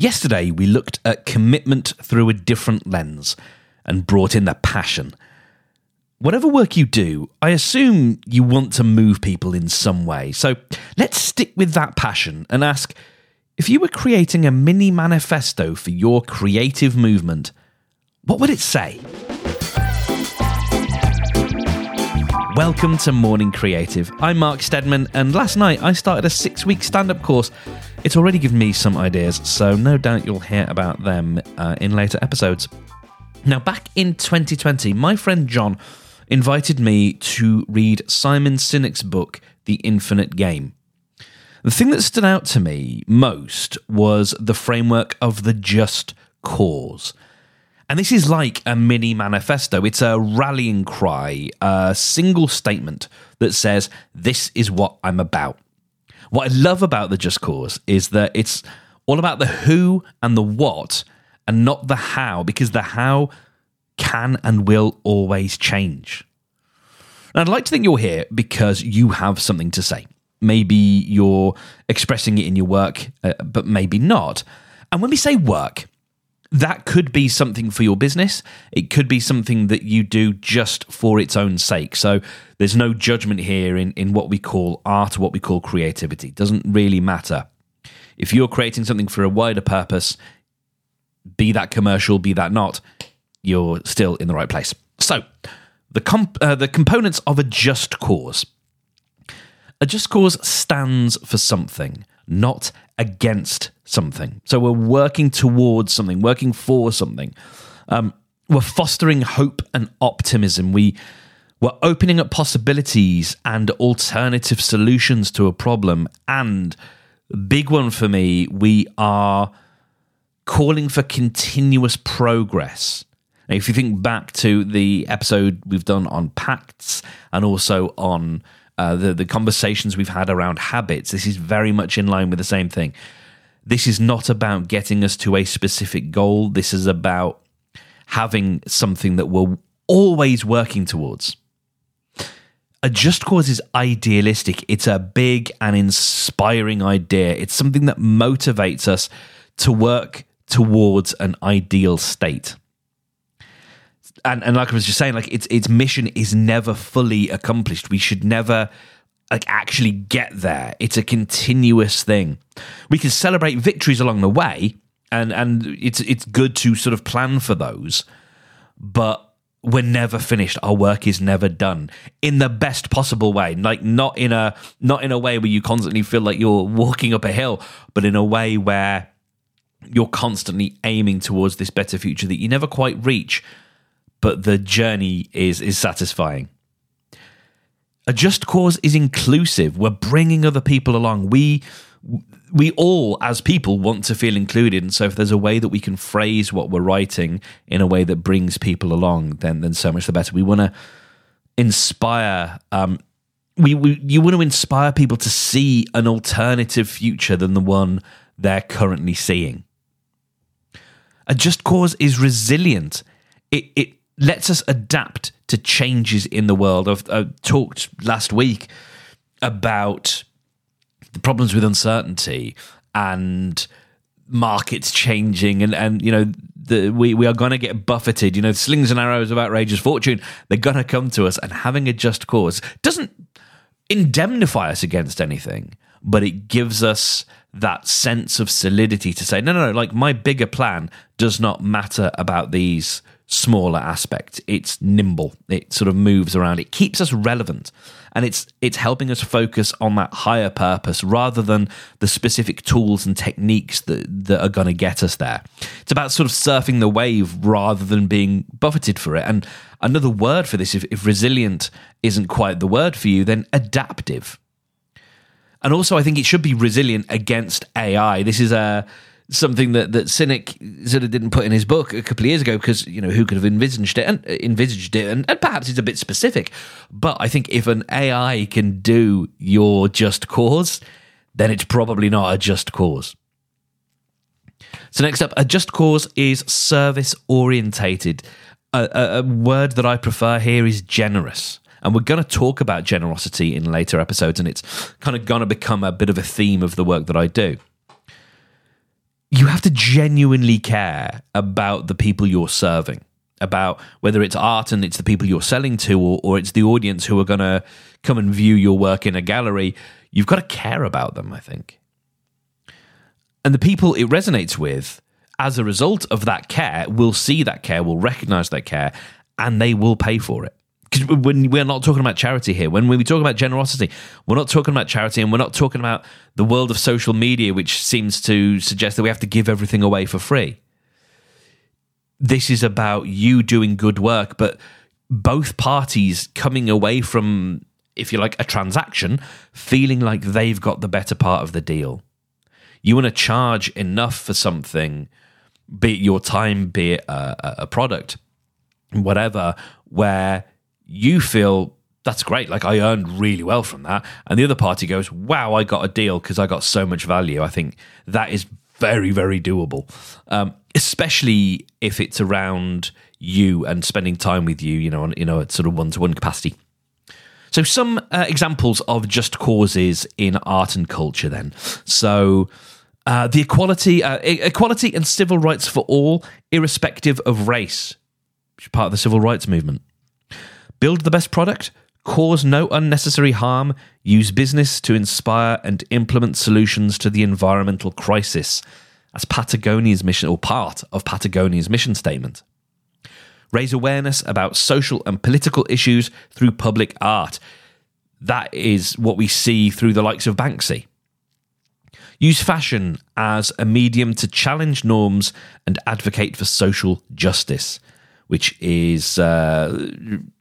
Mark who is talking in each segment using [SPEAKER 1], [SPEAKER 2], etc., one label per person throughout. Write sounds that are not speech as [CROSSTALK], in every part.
[SPEAKER 1] Yesterday, we looked at commitment through a different lens and brought in the passion. Whatever work you do, I assume you want to move people in some way. So let's stick with that passion and ask if you were creating a mini manifesto for your creative movement, what would it say? Welcome to Morning Creative. I'm Mark Steadman, and last night I started a six week stand up course it's already given me some ideas, so no doubt you'll hear about them uh, in later episodes. Now, back in 2020, my friend John invited me to read Simon Sinek's book, The Infinite Game. The thing that stood out to me most was the framework of the just cause. And this is like a mini manifesto. It's a rallying cry, a single statement that says, This is what I'm about. What I love about the Just Cause is that it's all about the who and the what and not the how, because the how can and will always change. And I'd like to think you're here because you have something to say. Maybe you're expressing it in your work, uh, but maybe not. And when we say work, that could be something for your business. It could be something that you do just for its own sake. So there's no judgment here in, in what we call art, what we call creativity. It doesn't really matter. If you're creating something for a wider purpose, be that commercial, be that not, you're still in the right place. So the comp- uh, the components of a just cause. A just cause stands for something, not against something. So we're working towards something, working for something. Um, we're fostering hope and optimism. We we're opening up possibilities and alternative solutions to a problem. And big one for me, we are calling for continuous progress. Now, if you think back to the episode we've done on pacts and also on uh, the the conversations we've had around habits, this is very much in line with the same thing. This is not about getting us to a specific goal. This is about having something that we're always working towards. A just cause is idealistic. It's a big and inspiring idea. It's something that motivates us to work towards an ideal state and and like I was just saying, like its its mission is never fully accomplished. We should never like actually get there. It's a continuous thing. We can celebrate victories along the way, and and it's it's good to sort of plan for those, but we're never finished our work is never done in the best possible way like not in a not in a way where you constantly feel like you're walking up a hill but in a way where you're constantly aiming towards this better future that you never quite reach but the journey is is satisfying. A just cause is inclusive. We're bringing other people along. We we all as people want to feel included and so if there's a way that we can phrase what we're writing in a way that brings people along then then so much the better we want to inspire um, we, we you want to inspire people to see an alternative future than the one they're currently seeing a just cause is resilient it, it lets us adapt to changes in the world. I've, I've talked last week about the problems with uncertainty and markets changing and and you know the, we we are going to get buffeted you know slings and arrows of outrageous fortune they're going to come to us and having a just cause doesn't indemnify us against anything but it gives us that sense of solidity to say no no no like my bigger plan does not matter about these smaller aspect. It's nimble. It sort of moves around. It keeps us relevant. And it's it's helping us focus on that higher purpose rather than the specific tools and techniques that, that are going to get us there. It's about sort of surfing the wave rather than being buffeted for it. And another word for this, if, if resilient isn't quite the word for you, then adaptive. And also, I think it should be resilient against AI. This is a something that that Sinek sort of didn't put in his book a couple of years ago because you know who could have envisaged it? And uh, envisaged it and, and perhaps it's a bit specific. But I think if an AI can do your just cause then it's probably not a just cause. So next up a just cause is service orientated. A, a, a word that I prefer here is generous. And we're going to talk about generosity in later episodes and it's kind of going to become a bit of a theme of the work that I do have to genuinely care about the people you're serving, about whether it's art and it's the people you're selling to, or, or it's the audience who are going to come and view your work in a gallery. You've got to care about them, I think. And the people it resonates with, as a result of that care, will see that care, will recognize that care, and they will pay for it because when we're not talking about charity here, when we talk about generosity, we're not talking about charity, and we're not talking about the world of social media, which seems to suggest that we have to give everything away for free. This is about you doing good work, but both parties coming away from, if you like, a transaction, feeling like they've got the better part of the deal. You want to charge enough for something, be it your time, be it a, a product, whatever, where you feel that's great. Like I earned really well from that. And the other party goes, wow, I got a deal because I got so much value. I think that is very, very doable, um, especially if it's around you and spending time with you, you know, on, you know, sort of one to one capacity. So, some uh, examples of just causes in art and culture, then. So, uh, the equality, uh, equality and civil rights for all, irrespective of race, which is part of the civil rights movement build the best product, cause no unnecessary harm, use business to inspire and implement solutions to the environmental crisis. As Patagonia's mission, or part of Patagonia's mission statement. Raise awareness about social and political issues through public art. That is what we see through the likes of Banksy. Use fashion as a medium to challenge norms and advocate for social justice which is uh,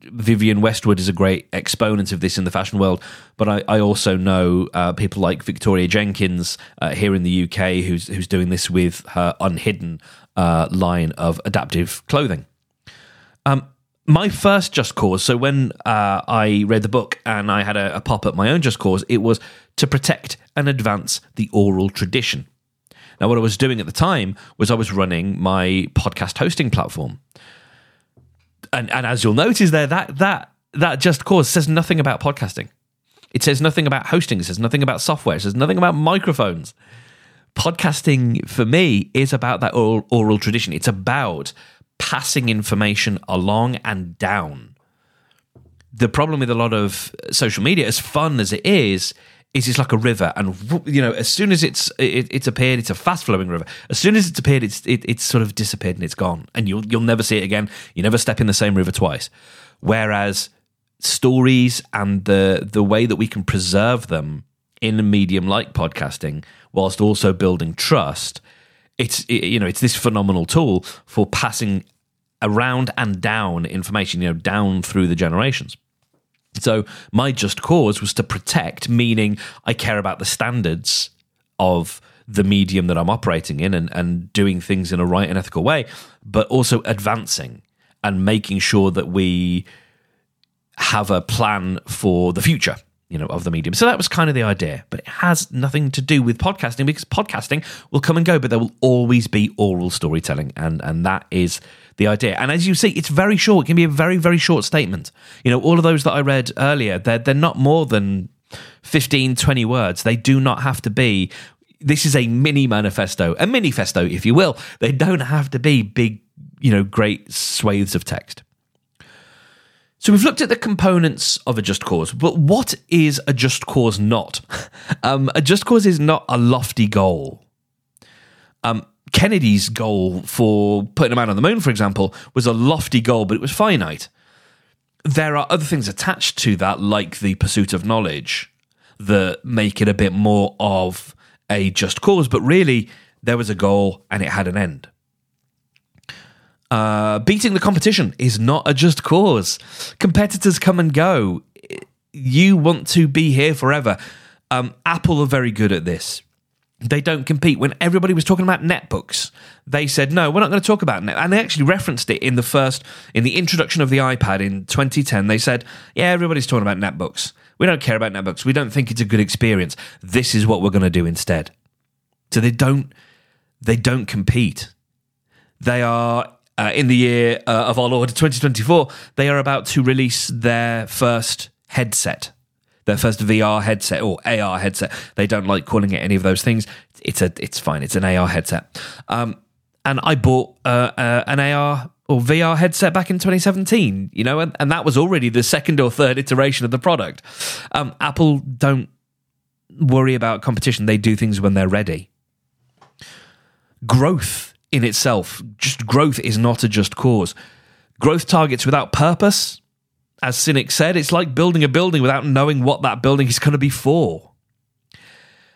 [SPEAKER 1] Vivienne Westwood is a great exponent of this in the fashion world. But I, I also know uh, people like Victoria Jenkins uh, here in the UK who's who's doing this with her Unhidden uh, line of adaptive clothing. Um, my first Just Cause, so when uh, I read the book and I had a, a pop at my own Just Cause, it was to protect and advance the oral tradition. Now, what I was doing at the time was I was running my podcast hosting platform and, and as you'll notice there, that that that just cause says nothing about podcasting. It says nothing about hosting. It says nothing about software. It says nothing about microphones. Podcasting for me is about that oral, oral tradition. It's about passing information along and down. The problem with a lot of social media, as fun as it is, is it's like a river, and you know, as soon as it's it, it's appeared, it's a fast flowing river. As soon as it's appeared, it's it, it's sort of disappeared and it's gone, and you'll you'll never see it again. You never step in the same river twice. Whereas stories and the the way that we can preserve them in a medium like podcasting, whilst also building trust, it's it, you know it's this phenomenal tool for passing around and down information, you know, down through the generations. So my just cause was to protect, meaning I care about the standards of the medium that I'm operating in and, and doing things in a right and ethical way, but also advancing and making sure that we have a plan for the future you know of the medium so that was kind of the idea but it has nothing to do with podcasting because podcasting will come and go but there will always be oral storytelling and and that is the idea. And as you see, it's very short. It can be a very, very short statement. You know, all of those that I read earlier, they're, they're not more than 15, 20 words. They do not have to be. This is a mini manifesto, a mini festo, if you will. They don't have to be big, you know, great swathes of text. So we've looked at the components of a just cause, but what is a just cause not? [LAUGHS] Um, a just cause is not a lofty goal. Um, Kennedy's goal for putting a man on the moon, for example, was a lofty goal, but it was finite. There are other things attached to that, like the pursuit of knowledge, that make it a bit more of a just cause, but really, there was a goal and it had an end. Uh, beating the competition is not a just cause. Competitors come and go. You want to be here forever. Um, Apple are very good at this they don't compete. When everybody was talking about netbooks, they said, no, we're not going to talk about net. And they actually referenced it in the first, in the introduction of the iPad in 2010. They said, yeah, everybody's talking about netbooks. We don't care about netbooks. We don't think it's a good experience. This is what we're going to do instead. So they don't, they don't compete. They are, uh, in the year uh, of our Lord 2024, they are about to release their first headset their first VR headset or AR headset. They don't like calling it any of those things. It's a it's fine. It's an AR headset. Um, and I bought uh, uh, an AR or VR headset back in 2017. You know, and, and that was already the second or third iteration of the product. Um, Apple don't worry about competition. They do things when they're ready. Growth in itself, just growth is not a just cause. Growth targets without purpose, as Sinek said, it's like building a building without knowing what that building is going to be for.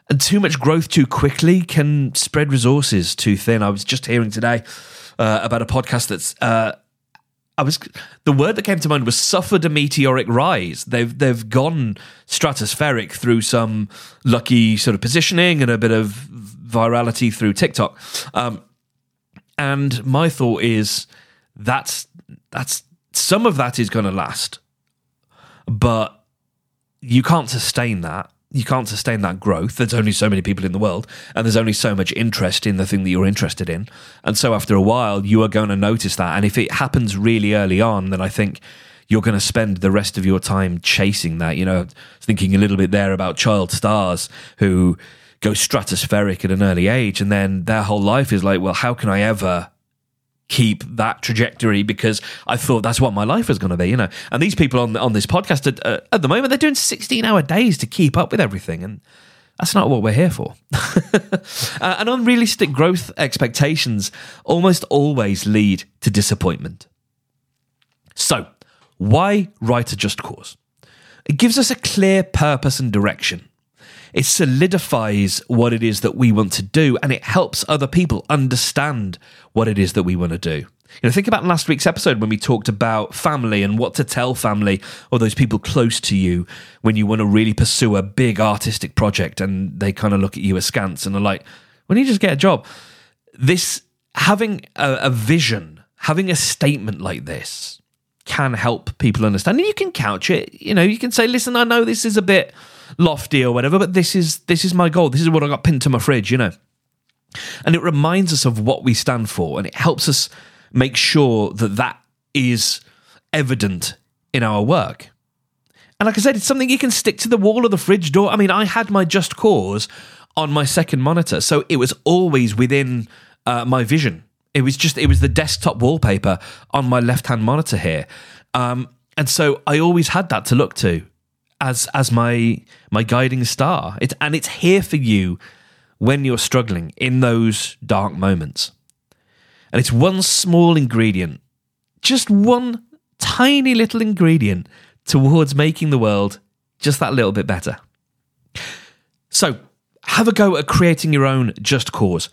[SPEAKER 1] And too much growth too quickly can spread resources too thin. I was just hearing today uh, about a podcast that's uh, I was the word that came to mind was suffered a meteoric rise. They've they've gone stratospheric through some lucky sort of positioning and a bit of virality through TikTok. Um, and my thought is that's that's some of that is going to last, but you can't sustain that you can't sustain that growth. There's only so many people in the world, and there's only so much interest in the thing that you're interested in. And so after a while, you are going to notice that. And if it happens really early on, then I think you're going to spend the rest of your time chasing that. You know, thinking a little bit there about child stars who go stratospheric at an early age, and then their whole life is like, well, how can I ever keep that trajectory because I thought that's what my life was going to be, you know. And these people on on this podcast at, uh, at the moment they're doing 16 hour days to keep up with everything and that's not what we're here for. [LAUGHS] uh, and unrealistic growth expectations almost always lead to disappointment. So, why write a just cause? It gives us a clear purpose and direction. It solidifies what it is that we want to do and it helps other people understand what it is that we want to do. You know, think about last week's episode when we talked about family and what to tell family or those people close to you when you want to really pursue a big artistic project and they kind of look at you askance and are like, "When you just get a job?" This having a, a vision, having a statement like this can help people understand. And you can couch it. You know, you can say, "Listen, I know this is a bit." Lofty or whatever, but this is this is my goal. This is what I got pinned to my fridge, you know. And it reminds us of what we stand for, and it helps us make sure that that is evident in our work. And like I said, it's something you can stick to the wall of the fridge door. I mean, I had my Just Cause on my second monitor, so it was always within uh, my vision. It was just it was the desktop wallpaper on my left hand monitor here, um, and so I always had that to look to as as my my guiding star. It, and it's here for you when you're struggling in those dark moments. And it's one small ingredient, just one tiny little ingredient towards making the world just that little bit better. So, have a go at creating your own just cause.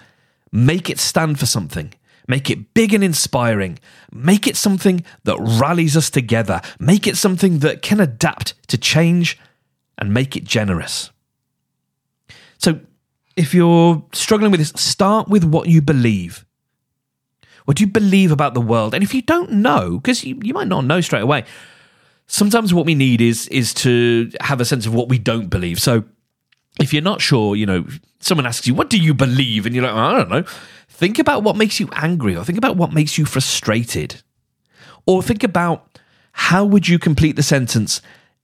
[SPEAKER 1] Make it stand for something. Make it big and inspiring. Make it something that rallies us together. Make it something that can adapt to change and make it generous. So, if you're struggling with this, start with what you believe. What do you believe about the world? And if you don't know, because you, you might not know straight away, sometimes what we need is is to have a sense of what we don't believe. So if you're not sure, you know, someone asks you, "What do you believe?" and you're like, "I don't know." Think about what makes you angry or think about what makes you frustrated. Or think about how would you complete the sentence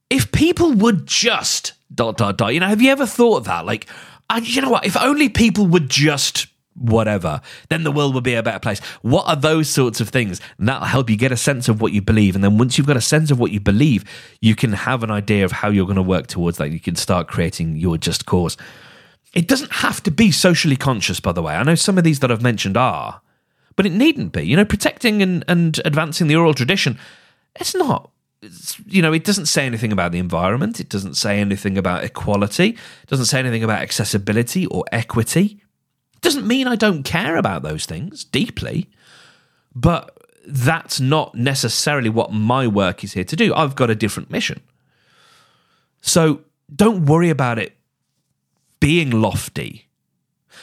[SPEAKER 1] if people would just dot dot dot. You know, have you ever thought of that? Like, I, you know what? If only people would just whatever, then the world will be a better place. What are those sorts of things? And that'll help you get a sense of what you believe. And then once you've got a sense of what you believe, you can have an idea of how you're going to work towards that. You can start creating your just cause. It doesn't have to be socially conscious, by the way. I know some of these that I've mentioned are, but it needn't be. You know, protecting and, and advancing the oral tradition, it's not. It's, you know, it doesn't say anything about the environment. It doesn't say anything about equality. It doesn't say anything about accessibility or equity. Doesn't mean I don't care about those things deeply, but that's not necessarily what my work is here to do. I've got a different mission. So don't worry about it being lofty.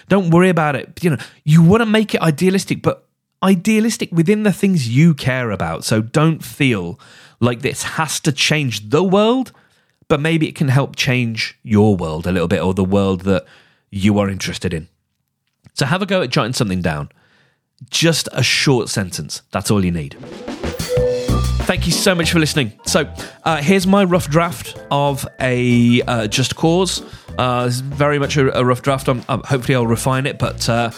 [SPEAKER 1] Don't worry about it. You know, you want to make it idealistic, but idealistic within the things you care about. So don't feel like this has to change the world, but maybe it can help change your world a little bit or the world that you are interested in. So have a go at jotting something down. Just a short sentence. That's all you need. Thank you so much for listening. So, uh, here's my rough draft of a uh, Just Cause. Uh, it's very much a, a rough draft. I'm, I'm- hopefully, I'll refine it, but uh,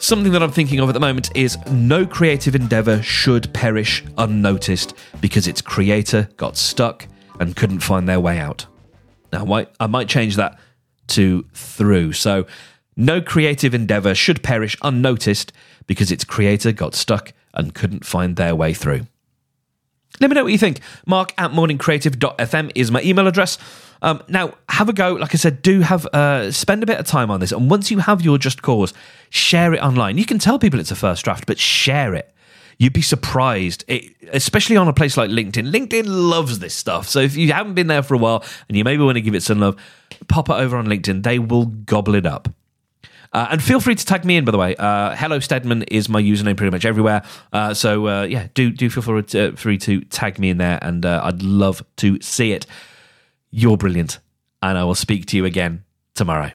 [SPEAKER 1] something that I'm thinking of at the moment is no creative endeavor should perish unnoticed because its creator got stuck and couldn't find their way out. Now, I might change that to through. So, no creative endeavor should perish unnoticed because its creator got stuck and couldn't find their way through. Let me know what you think. Mark at morningcreative.fm is my email address. Um, now, have a go. Like I said, do have uh, spend a bit of time on this, and once you have your just cause, share it online. You can tell people it's a first draft, but share it. You'd be surprised, it, especially on a place like LinkedIn. LinkedIn loves this stuff. So if you haven't been there for a while and you maybe want to give it some love, pop it over on LinkedIn. They will gobble it up. Uh, and feel free to tag me in, by the way. Uh, Hello Steadman is my username pretty much everywhere. Uh, so uh, yeah, do do feel free to, free to tag me in there, and uh, I'd love to see it. You're brilliant, and I will speak to you again tomorrow.